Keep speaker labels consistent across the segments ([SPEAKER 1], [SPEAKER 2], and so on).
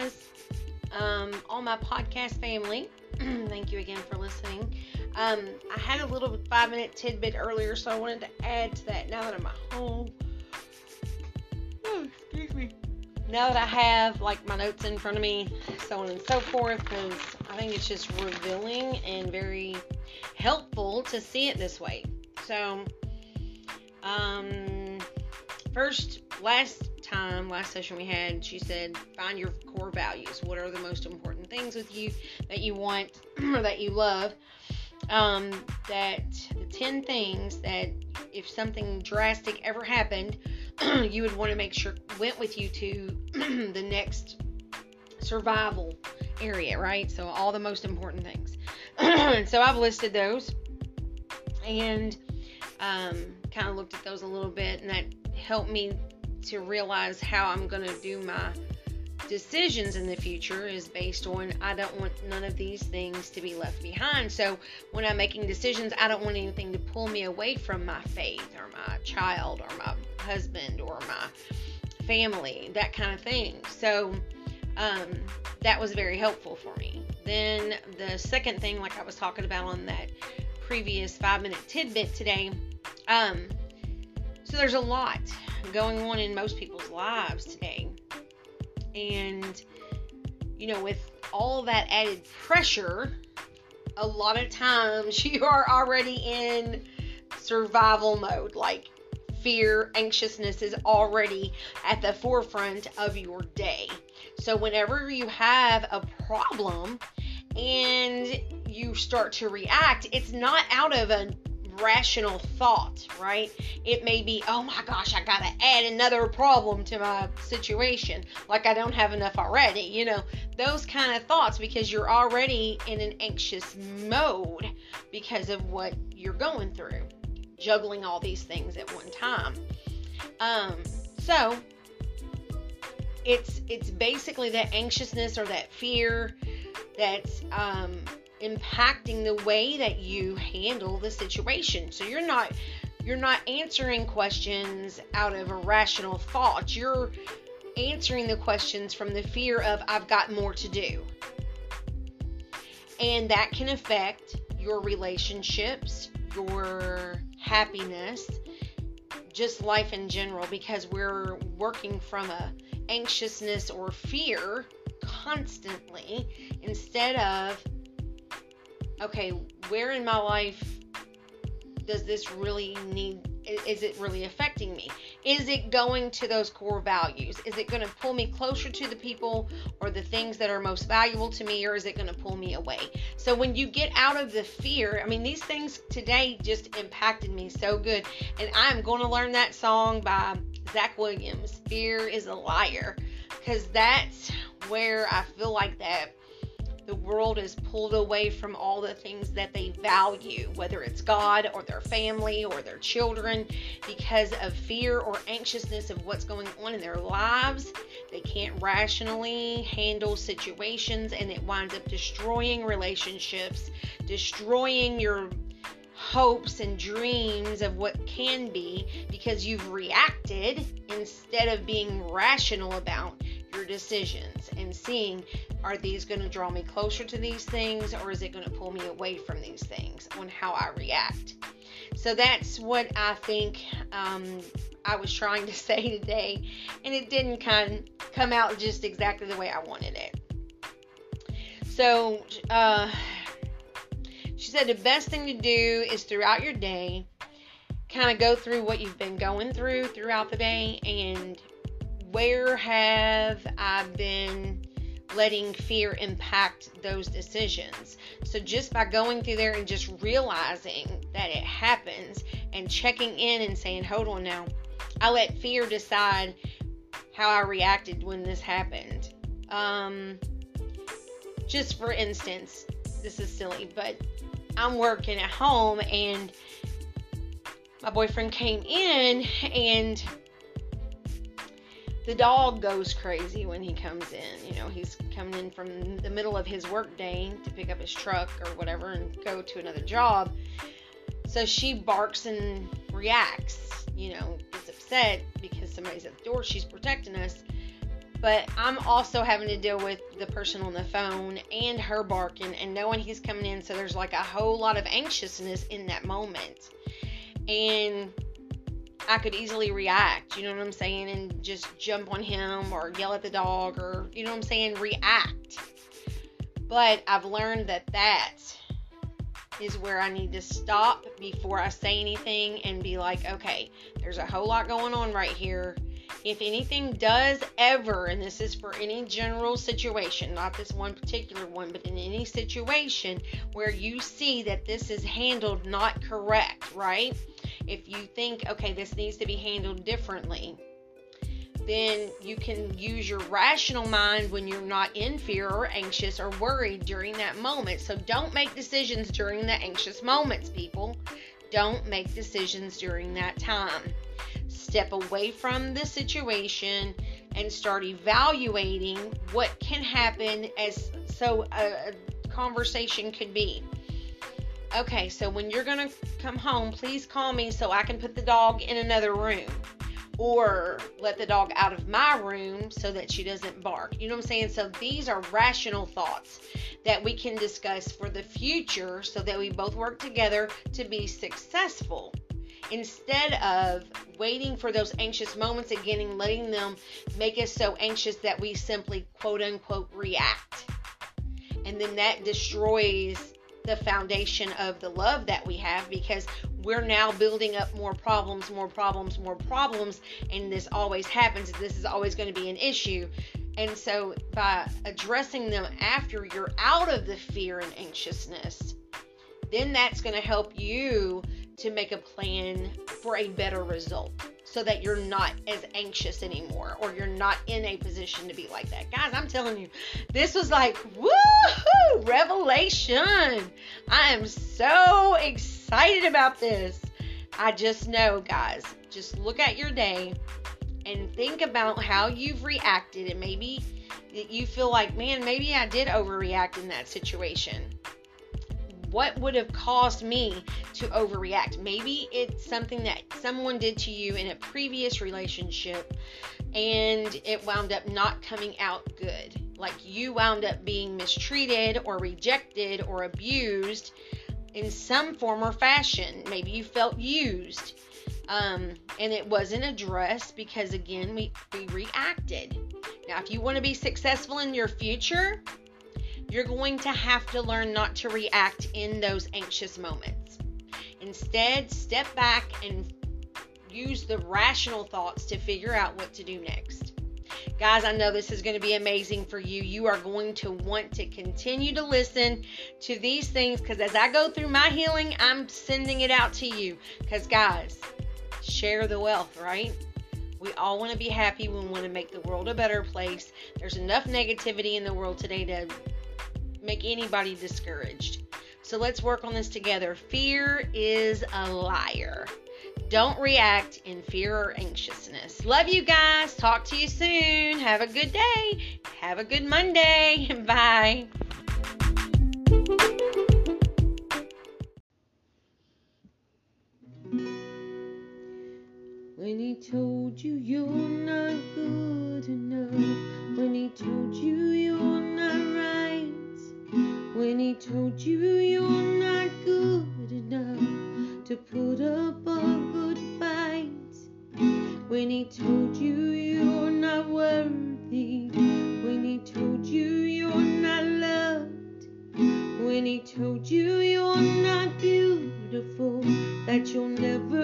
[SPEAKER 1] guys, um, all my podcast family. Thank you again for listening. Um, I had a little five minute tidbit earlier, so I wanted to add to that now that I'm at home. Oh, excuse me. Now that I have like my notes in front of me, so on and so forth, because I think it's just revealing and very helpful to see it this way. So, um, first, last time, last session we had, she said, find your core values. What are the most important things with you that you want or that you love? Um, that the 10 things that if something drastic ever happened, you would want to make sure went with you to the next survival area, right? So, all the most important things. so, I've listed those and um, kind of looked at those a little bit, and that helped me to realize how I'm going to do my decisions in the future is based on I don't want none of these things to be left behind. So when I'm making decisions, I don't want anything to pull me away from my faith or my child or my husband or my family, that kind of thing. So um, that was very helpful for me. Then the second thing, like I was talking about on that previous five minute tidbit today, um, so there's a lot going on in most people's lives today. And, you know, with all that added pressure, a lot of times you are already in survival mode. Like fear, anxiousness is already at the forefront of your day. So, whenever you have a problem and you start to react, it's not out of a rational thought, right? It may be, oh my gosh, I gotta add another problem to my situation, like I don't have enough already, you know, those kind of thoughts because you're already in an anxious mode because of what you're going through, juggling all these things at one time. Um, so it's it's basically that anxiousness or that fear that's um impacting the way that you handle the situation. So you're not you're not answering questions out of a rational thought. You're answering the questions from the fear of I've got more to do. And that can affect your relationships, your happiness, just life in general because we're working from a anxiousness or fear constantly instead of okay, where in my life does this really need is it really affecting me? Is it going to those core values? Is it going to pull me closer to the people or the things that are most valuable to me, or is it going to pull me away? So, when you get out of the fear, I mean, these things today just impacted me so good. And I'm going to learn that song by Zach Williams, Fear is a Liar, because that's where I feel like that the world is pulled away from all the things that they value, whether it's God or their family or their children, because of fear or anxiousness of what's going on in their lives. They can't rationally handle situations and it winds up destroying relationships, destroying your hopes and dreams of what can be because you've reacted instead of being rational about your decisions and seeing are these going to draw me closer to these things or is it going to pull me away from these things on how I react. So that's what I think um, I was trying to say today, and it didn't kind of come out just exactly the way I wanted it. So, uh, she said the best thing to do is throughout your day, kind of go through what you've been going through throughout the day and where have I been letting fear impact those decisions? So, just by going through there and just realizing that it happens and checking in and saying, hold on now, I let fear decide how I reacted when this happened. Um, just for instance, this is silly, but I'm working at home and my boyfriend came in and the dog goes crazy when he comes in. You know, he's coming in from the middle of his work day to pick up his truck or whatever and go to another job. So she barks and reacts, you know, gets upset because somebody's at the door. She's protecting us. but I'm also having to deal with the person on the phone and her barking and knowing he's coming in. So there's like a whole lot of anxiousness in that moment. And I could easily react, you know what I'm saying, and just jump on him or yell at the dog or, you know what I'm saying, react. But I've learned that that is where I need to stop before I say anything and be like, okay, there's a whole lot going on right here. If anything does ever, and this is for any general situation, not this one particular one, but in any situation where you see that this is handled not correct, right? If you think, okay, this needs to be handled differently, then you can use your rational mind when you're not in fear or anxious or worried during that moment. So don't make decisions during the anxious moments, people. Don't make decisions during that time. Step away from the situation and start evaluating what can happen as so a, a conversation could be. Okay, so when you're going to come home, please call me so I can put the dog in another room or let the dog out of my room so that she doesn't bark. You know what I'm saying? So these are rational thoughts that we can discuss for the future so that we both work together to be successful. Instead of waiting for those anxious moments again and letting them make us so anxious that we simply quote unquote react. And then that destroys the foundation of the love that we have because we're now building up more problems, more problems, more problems, and this always happens. This is always going to be an issue. And so, by addressing them after you're out of the fear and anxiousness, then that's going to help you to make a plan for a better result so that you're not as anxious anymore or you're not in a position to be like that. Guys, I'm telling you, this was like, woohoo, revelation. I am so excited about this. I just know, guys, just look at your day and think about how you've reacted and maybe you feel like, man, maybe I did overreact in that situation what would have caused me to overreact? Maybe it's something that someone did to you in a previous relationship and it wound up not coming out good. Like you wound up being mistreated or rejected or abused in some form or fashion. Maybe you felt used. Um, and it wasn't addressed because again we, we reacted. Now, if you want to be successful in your future, you're going to have to learn not to react in those anxious moments. Instead, step back and use the rational thoughts to figure out what to do next. Guys, I know this is going to be amazing for you. You are going to want to continue to listen to these things because as I go through my healing, I'm sending it out to you. Because, guys, share the wealth, right? We all want to be happy. We want to make the world a better place. There's enough negativity in the world today to make anybody discouraged. So let's work on this together. Fear is a liar. Don't react in fear or anxiousness. Love you guys. Talk to you soon. Have a good day. Have a good Monday. Bye.
[SPEAKER 2] When he told you you're not good enough, when he told you you're he told you you're not good enough to put up a good fight, when he told you you're not worthy, when he told you you're not loved, when he told you you're not beautiful, that you'll never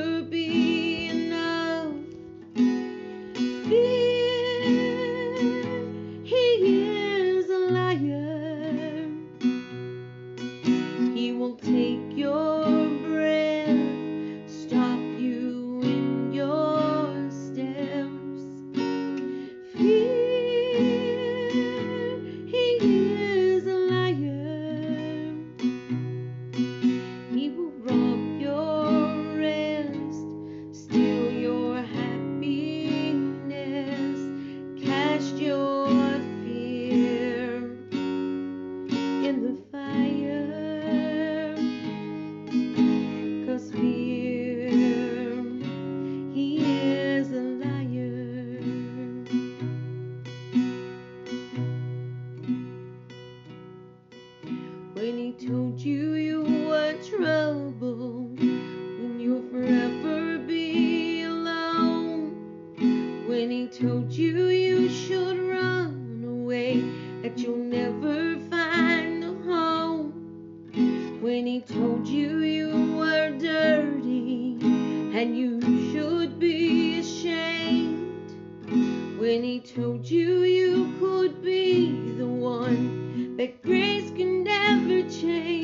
[SPEAKER 2] when he told you you were dirty and you should be ashamed. When he told you you could be the one that grace can never change.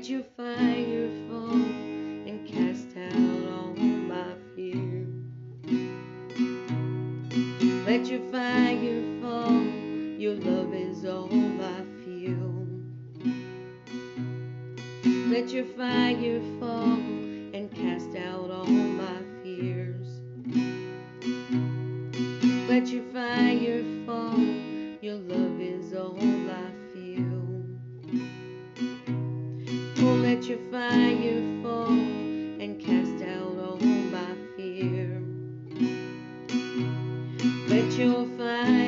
[SPEAKER 2] Let your fire fall and cast out all my fear. Let your fire fall, your love is all I feel. Let your fire fall and cast out all my your fire